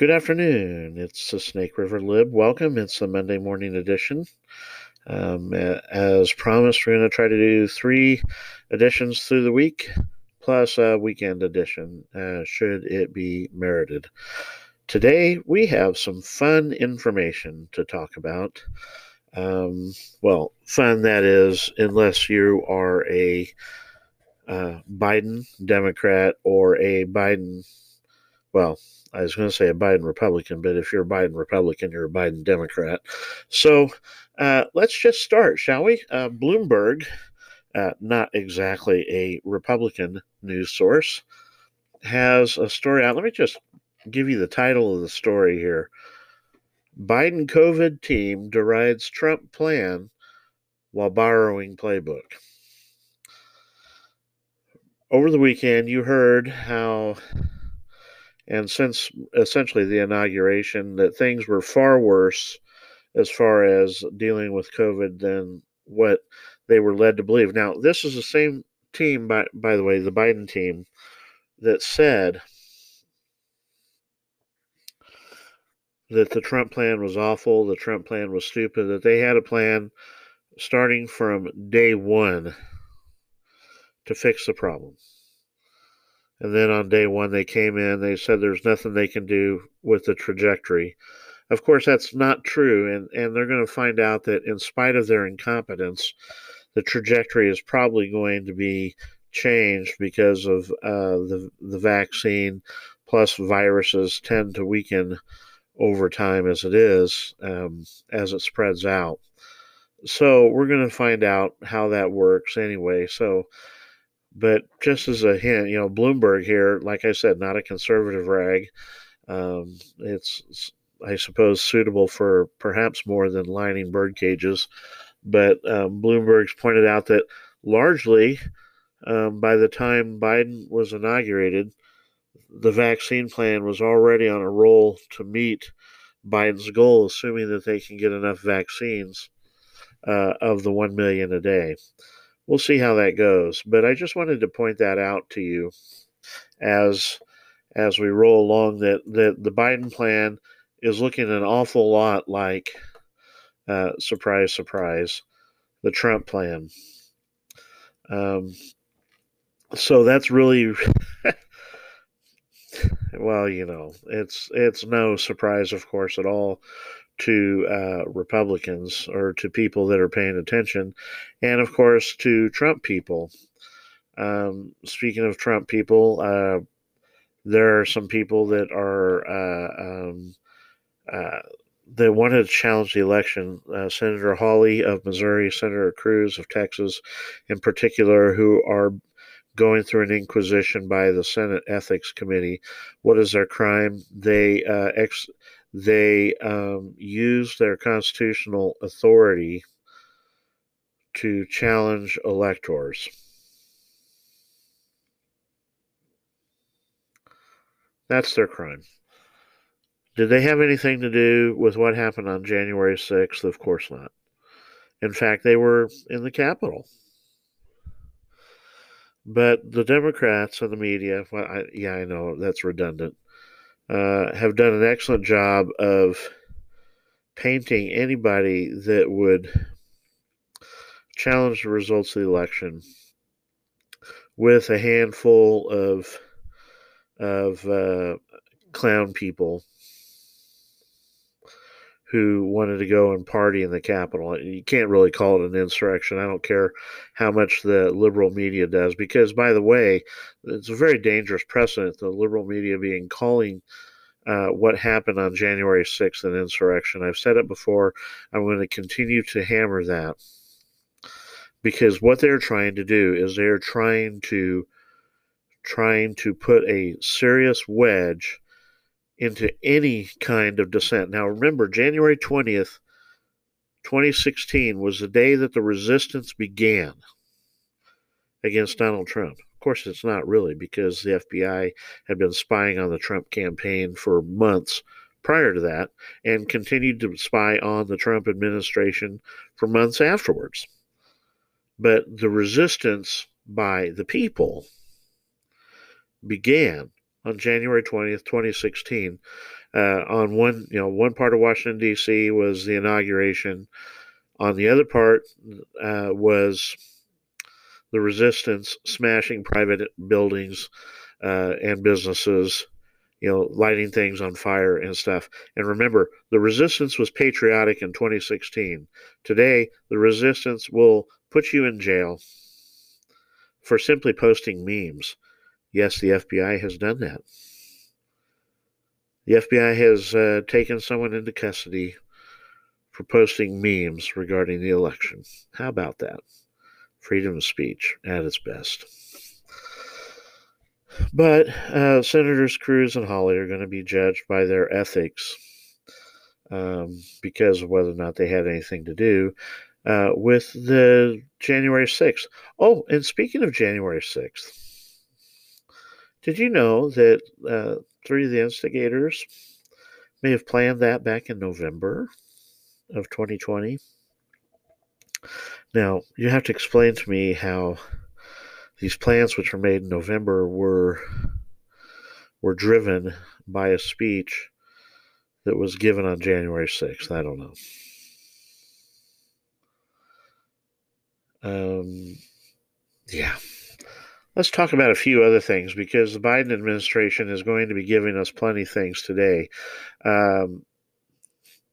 Good afternoon. It's the Snake River Lib. Welcome. It's the Monday morning edition. Um, as promised, we're going to try to do three editions through the week, plus a weekend edition, uh, should it be merited. Today, we have some fun information to talk about. Um, well, fun that is, unless you are a uh, Biden Democrat or a Biden, well, I was going to say a Biden Republican, but if you're a Biden Republican, you're a Biden Democrat. So uh, let's just start, shall we? Uh, Bloomberg, uh, not exactly a Republican news source, has a story out. Let me just give you the title of the story here Biden COVID team derides Trump plan while borrowing playbook. Over the weekend, you heard how and since essentially the inauguration, that things were far worse as far as dealing with COVID than what they were led to believe. Now, this is the same team, by, by the way, the Biden team, that said that the Trump plan was awful, the Trump plan was stupid, that they had a plan starting from day one to fix the problem. And then on day one, they came in, they said there's nothing they can do with the trajectory. Of course, that's not true, and, and they're going to find out that in spite of their incompetence, the trajectory is probably going to be changed because of uh, the, the vaccine, plus viruses tend to weaken over time as it is, um, as it spreads out. So we're going to find out how that works anyway. So but just as a hint, you know, Bloomberg here, like I said, not a conservative rag. Um, it's, I suppose, suitable for perhaps more than lining bird cages. But um, Bloomberg's pointed out that largely, um, by the time Biden was inaugurated, the vaccine plan was already on a roll to meet Biden's goal, assuming that they can get enough vaccines uh, of the 1 million a day we'll see how that goes. But I just wanted to point that out to you as as we roll along that that the Biden plan is looking an awful lot like uh, surprise, surprise, the Trump plan. Um, so that's really well, you know, it's it's no surprise, of course, at all to uh, Republicans or to people that are paying attention, and of course to Trump people. Um, speaking of Trump people, uh, there are some people that are uh, um, uh, that wanted to challenge the election. Uh, Senator Hawley of Missouri, Senator Cruz of Texas, in particular, who are going through an inquisition by the Senate Ethics Committee. What is their crime? They uh, ex they um, use their constitutional authority to challenge electors. That's their crime. Did they have anything to do with what happened on January 6th? Of course not. In fact, they were in the Capitol. But the Democrats and the media, well, I, yeah, I know that's redundant. Uh, have done an excellent job of painting anybody that would challenge the results of the election with a handful of of uh, clown people who wanted to go and party in the Capitol. You can't really call it an insurrection. I don't care how much the liberal media does, because, by the way, it's a very dangerous precedent, the liberal media being calling uh, what happened on January 6th an insurrection. I've said it before. I'm going to continue to hammer that because what they're trying to do is they're trying to trying to put a serious wedge into any kind of dissent. Now, remember, January 20th, 2016 was the day that the resistance began against Donald Trump. Of course, it's not really because the FBI had been spying on the Trump campaign for months prior to that and continued to spy on the Trump administration for months afterwards. But the resistance by the people began on January 20th, 2016. Uh, on one, you know, one part of Washington D.C. was the inauguration. On the other part uh, was the resistance smashing private buildings uh, and businesses, you know, lighting things on fire and stuff. And remember, the resistance was patriotic in 2016. Today, the resistance will put you in jail for simply posting memes. Yes, the FBI has done that. The FBI has uh, taken someone into custody for posting memes regarding the election. How about that? Freedom of speech at its best. But uh, Senators Cruz and Hawley are going to be judged by their ethics um, because of whether or not they had anything to do uh, with the January 6th. Oh, and speaking of January 6th, did you know that uh, three of the instigators may have planned that back in November of 2020? Now, you have to explain to me how these plans, which were made in November, were were driven by a speech that was given on January 6th. I don't know. Um, yeah. Let's talk about a few other things because the Biden administration is going to be giving us plenty of things today. Um,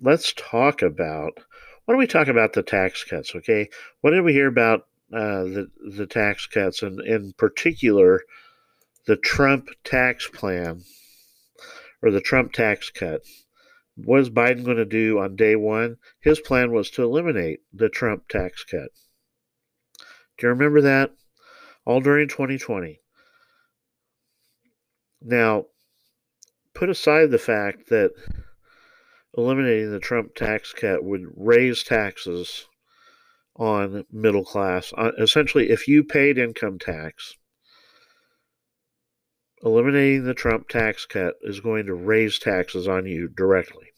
let's talk about why don't we talk about the tax cuts? Okay, what did we hear about uh, the the tax cuts and in particular the Trump tax plan or the Trump tax cut? What is Biden going to do on day one? His plan was to eliminate the Trump tax cut. Do you remember that? All during 2020. Now, put aside the fact that eliminating the Trump tax cut would raise taxes on middle class. Uh, essentially, if you paid income tax, eliminating the Trump tax cut is going to raise taxes on you directly.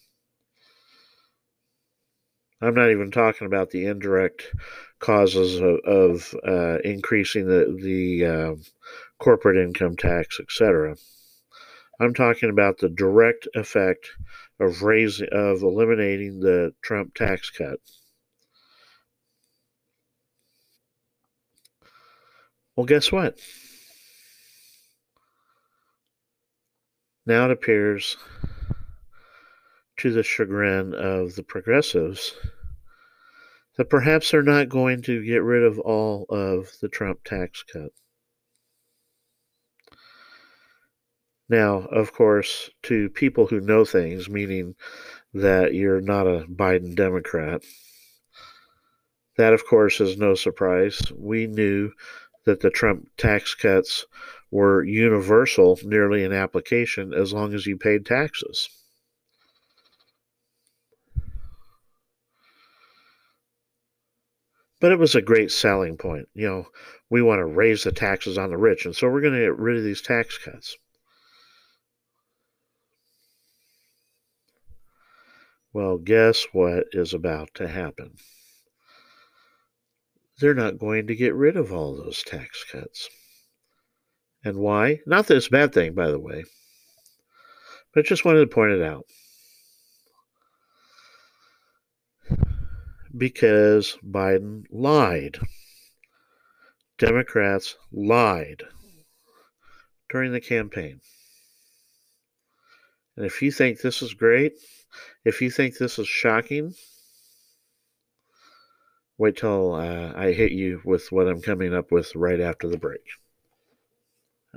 I'm not even talking about the indirect causes of, of uh, increasing the the uh, corporate income tax, etc. I'm talking about the direct effect of raising of eliminating the Trump tax cut. Well, guess what? Now it appears to the chagrin of the progressives that perhaps they're not going to get rid of all of the Trump tax cut. Now, of course, to people who know things, meaning that you're not a Biden Democrat, that, of course, is no surprise. We knew that the Trump tax cuts were universal, nearly in application, as long as you paid taxes. But it was a great selling point. You know, we want to raise the taxes on the rich, and so we're going to get rid of these tax cuts. Well, guess what is about to happen? They're not going to get rid of all those tax cuts. And why? Not that it's a bad thing, by the way, but just wanted to point it out. Because Biden lied. Democrats lied during the campaign. And if you think this is great, if you think this is shocking, wait till uh, I hit you with what I'm coming up with right after the break.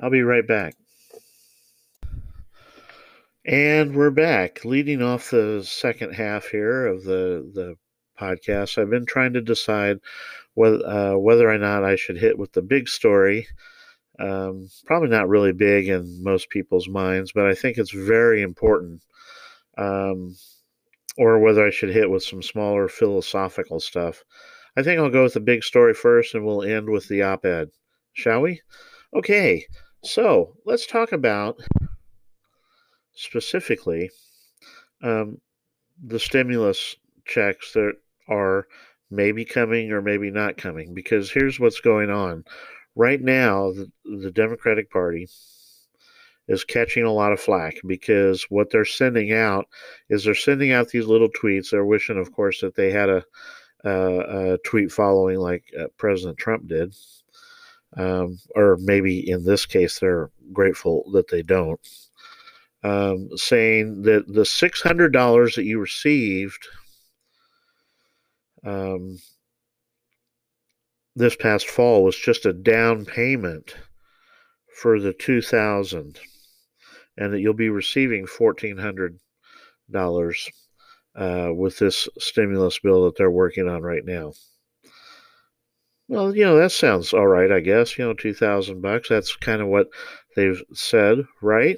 I'll be right back. And we're back, leading off the second half here of the, the podcast. I've been trying to decide whether uh, whether or not I should hit with the big story. Um, probably not really big in most people's minds, but I think it's very important. Um, or whether I should hit with some smaller philosophical stuff. I think I'll go with the big story first, and we'll end with the op-ed, shall we? Okay, so let's talk about specifically um, the stimulus checks that are maybe coming or maybe not coming because here's what's going on right now the, the democratic party is catching a lot of flack because what they're sending out is they're sending out these little tweets. They're wishing, of course, that they had a, a, a tweet following like uh, President Trump did. Um, or maybe in this case, they're grateful that they don't. Um, saying that the $600 that you received um, this past fall was just a down payment for the 2000 and that you'll be receiving $1400 uh, with this stimulus bill that they're working on right now. Well you know that sounds all right i guess you know 2000 bucks that's kind of what they've said right?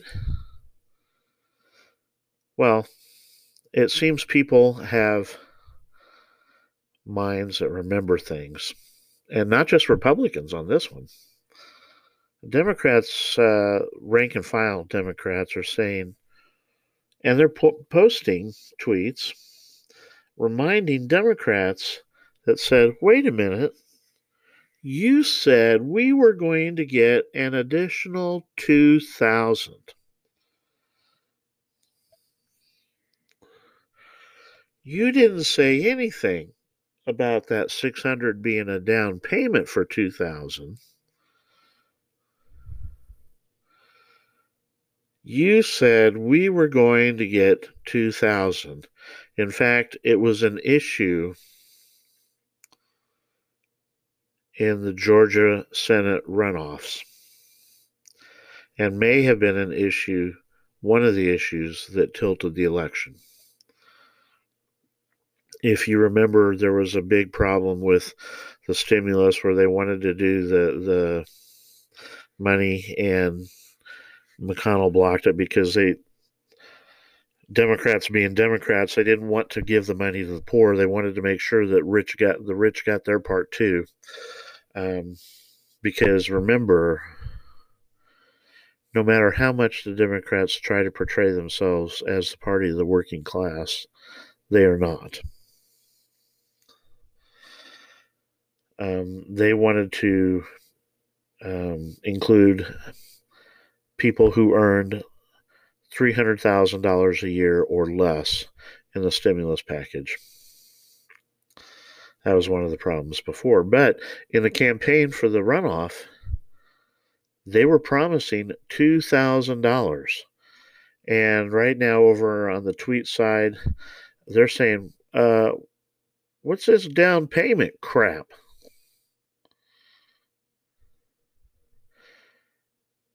Well it seems people have minds that remember things and not just Republicans on this one. Democrats, uh, rank and file Democrats, are saying, and they're po- posting tweets reminding Democrats that said, wait a minute, you said we were going to get an additional 2,000. You didn't say anything about that 600 being a down payment for 2000 you said we were going to get 2000 in fact it was an issue in the Georgia Senate runoffs and may have been an issue one of the issues that tilted the election if you remember, there was a big problem with the stimulus where they wanted to do the the money, and McConnell blocked it because they Democrats being Democrats, they didn't want to give the money to the poor. They wanted to make sure that rich got the rich got their part too. Um, because remember, no matter how much the Democrats try to portray themselves as the party of the working class, they are not. Um, they wanted to um, include people who earned $300,000 a year or less in the stimulus package. That was one of the problems before. But in the campaign for the runoff, they were promising $2,000. And right now, over on the tweet side, they're saying, uh, what's this down payment crap?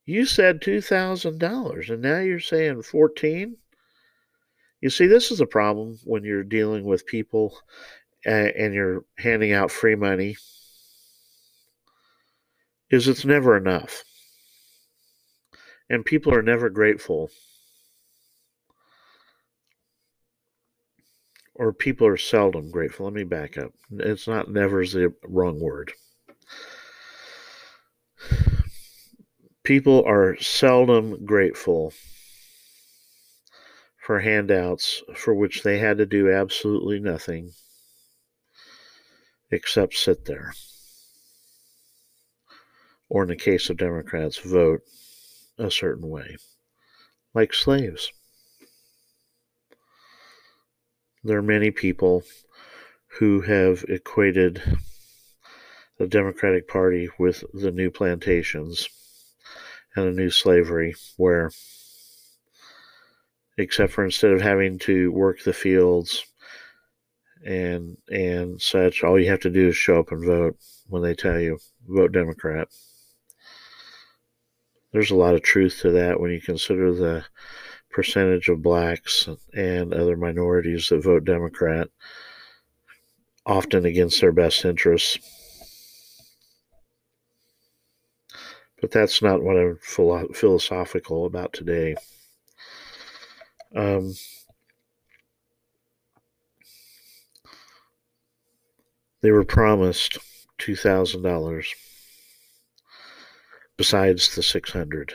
You said $2,000 and now you're saying 14? You see, this is a problem when you're dealing with people and you're handing out free money is it's never enough. And people are never grateful. Or people are seldom grateful. Let me back up. It's not never is the wrong word. People are seldom grateful for handouts for which they had to do absolutely nothing except sit there. Or, in the case of Democrats, vote a certain way, like slaves. There are many people who have equated the Democratic Party with the new plantations and a new slavery where except for instead of having to work the fields and and such all you have to do is show up and vote when they tell you vote democrat. There's a lot of truth to that when you consider the percentage of blacks and other minorities that vote democrat often against their best interests But that's not what I'm philosophical about today. Um, they were promised two thousand dollars besides the six hundred.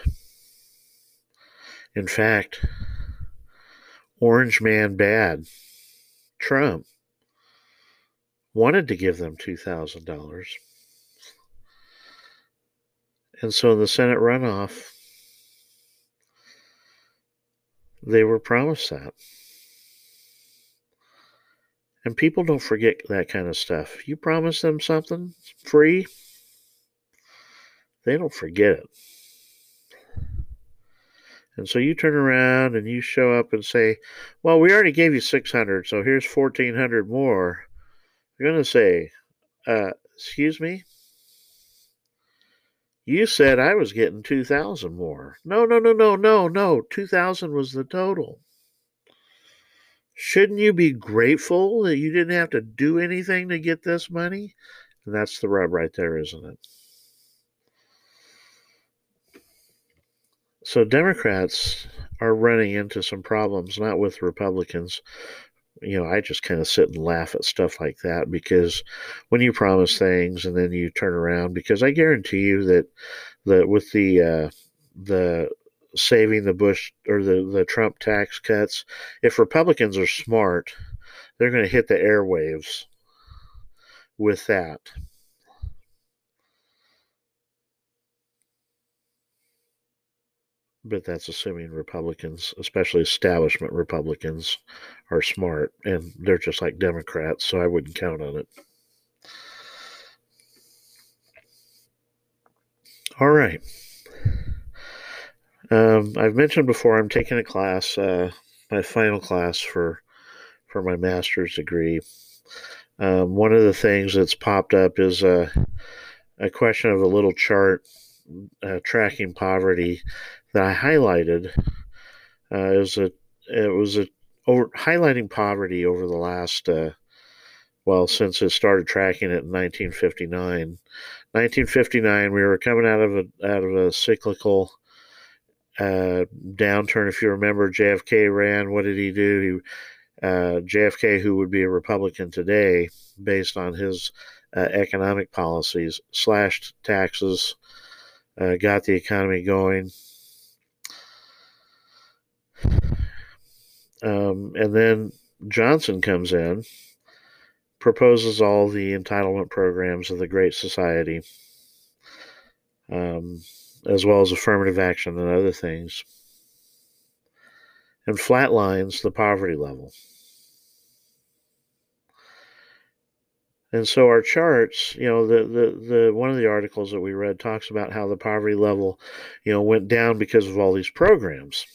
In fact, Orange Man Bad, Trump, wanted to give them two thousand dollars and so the Senate runoff, They were promised that. And people don't forget that kind of stuff. You promise them something free, they don't forget it. And so you turn around and you show up and say, "Well, we already gave you 600, so here's 1400 more." You're going to say, uh, "Excuse me? You said I was getting 2000 more." No, no, no, no, no, no. 2000 was the total. Shouldn't you be grateful that you didn't have to do anything to get this money? And that's the rub right there, isn't it? So Democrats are running into some problems, not with Republicans. You know, I just kind of sit and laugh at stuff like that because when you promise things and then you turn around, because I guarantee you that that with the uh, the saving the Bush or the the Trump tax cuts, if Republicans are smart, they're going to hit the airwaves with that. But that's assuming Republicans, especially establishment Republicans, are smart and they're just like Democrats, so I wouldn't count on it. All right. Um, I've mentioned before I'm taking a class, uh, my final class for for my master's degree. Um, one of the things that's popped up is a, a question of a little chart uh, tracking poverty that I highlighted uh, is a it was a over highlighting poverty over the last uh, well since it started tracking it in 1959. 1959, we were coming out of a out of a cyclical uh, downturn. If you remember, JFK ran. What did he do? He, uh, JFK, who would be a Republican today, based on his uh, economic policies, slashed taxes, uh, got the economy going, um, and then Johnson comes in, proposes all the entitlement programs of the Great Society, um, as well as affirmative action and other things, and flatlines the poverty level. And so our charts, you know, the, the, the one of the articles that we read talks about how the poverty level, you know, went down because of all these programs.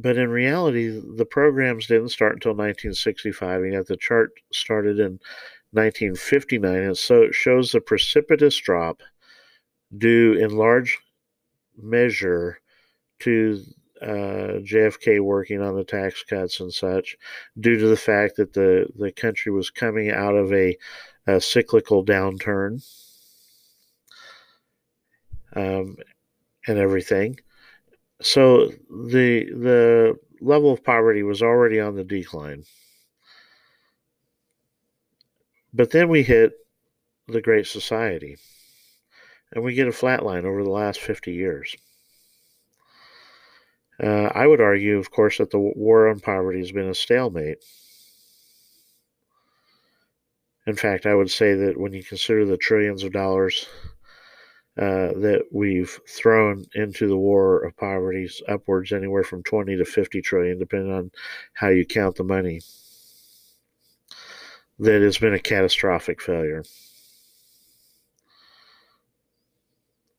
But in reality, the programs didn't start until 1965, and yet the chart started in 1959. And so it shows the precipitous drop due in large measure to uh, JFK working on the tax cuts and such, due to the fact that the, the country was coming out of a, a cyclical downturn um, and everything so the the level of poverty was already on the decline. But then we hit the Great Society, and we get a flat line over the last 50 years. Uh, I would argue, of course, that the war on poverty has been a stalemate. In fact, I would say that when you consider the trillions of dollars uh, that we've thrown into the war of poverty upwards anywhere from 20 to 50 trillion, depending on how you count the money. That has been a catastrophic failure.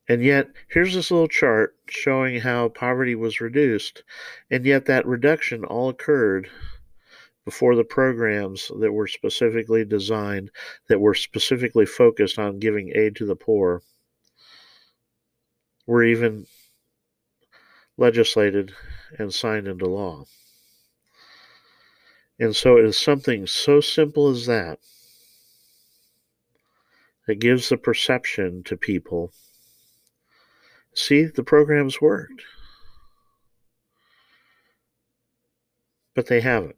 And yet, here's this little chart showing how poverty was reduced, and yet that reduction all occurred before the programs that were specifically designed, that were specifically focused on giving aid to the poor were even legislated and signed into law. And so it is something so simple as that that gives the perception to people see, the programs worked. But they haven't.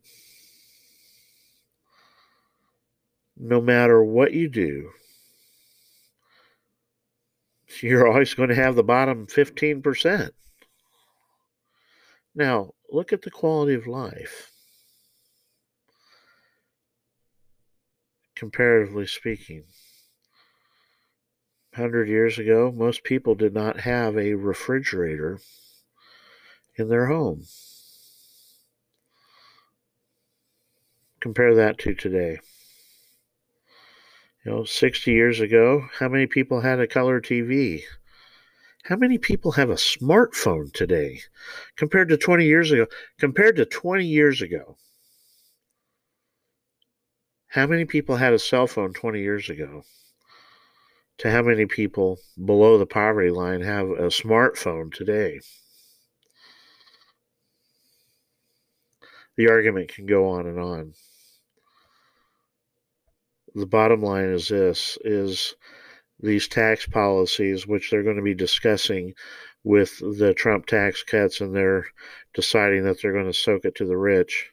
No matter what you do, you're always going to have the bottom 15%. Now, look at the quality of life. Comparatively speaking, 100 years ago, most people did not have a refrigerator in their home. Compare that to today. You know, 60 years ago, how many people had a color TV? How many people have a smartphone today compared to 20 years ago? Compared to 20 years ago, how many people had a cell phone 20 years ago? To how many people below the poverty line have a smartphone today? The argument can go on and on. The bottom line is this is these tax policies, which they're going to be discussing with the Trump tax cuts, and they're deciding that they're going to soak it to the rich.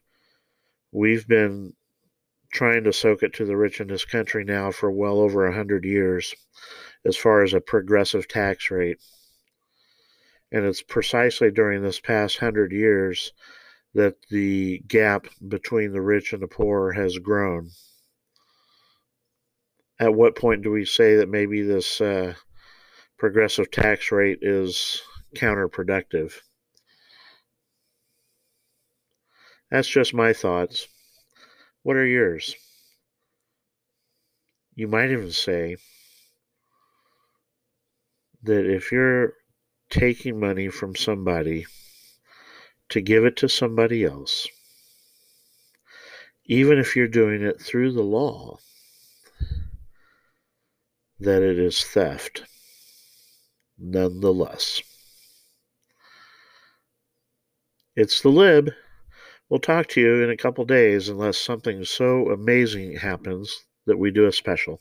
We've been trying to soak it to the rich in this country now for well over a hundred years as far as a progressive tax rate. And it's precisely during this past hundred years that the gap between the rich and the poor has grown at what point do we say that maybe this uh, progressive tax rate is counterproductive? That's just my thoughts. What are yours? You might even say that if you're taking money from somebody to give it to somebody else, even if you're doing it through the law, that it is theft nonetheless. It's the lib. We'll talk to you in a couple days unless something so amazing happens that we do a special.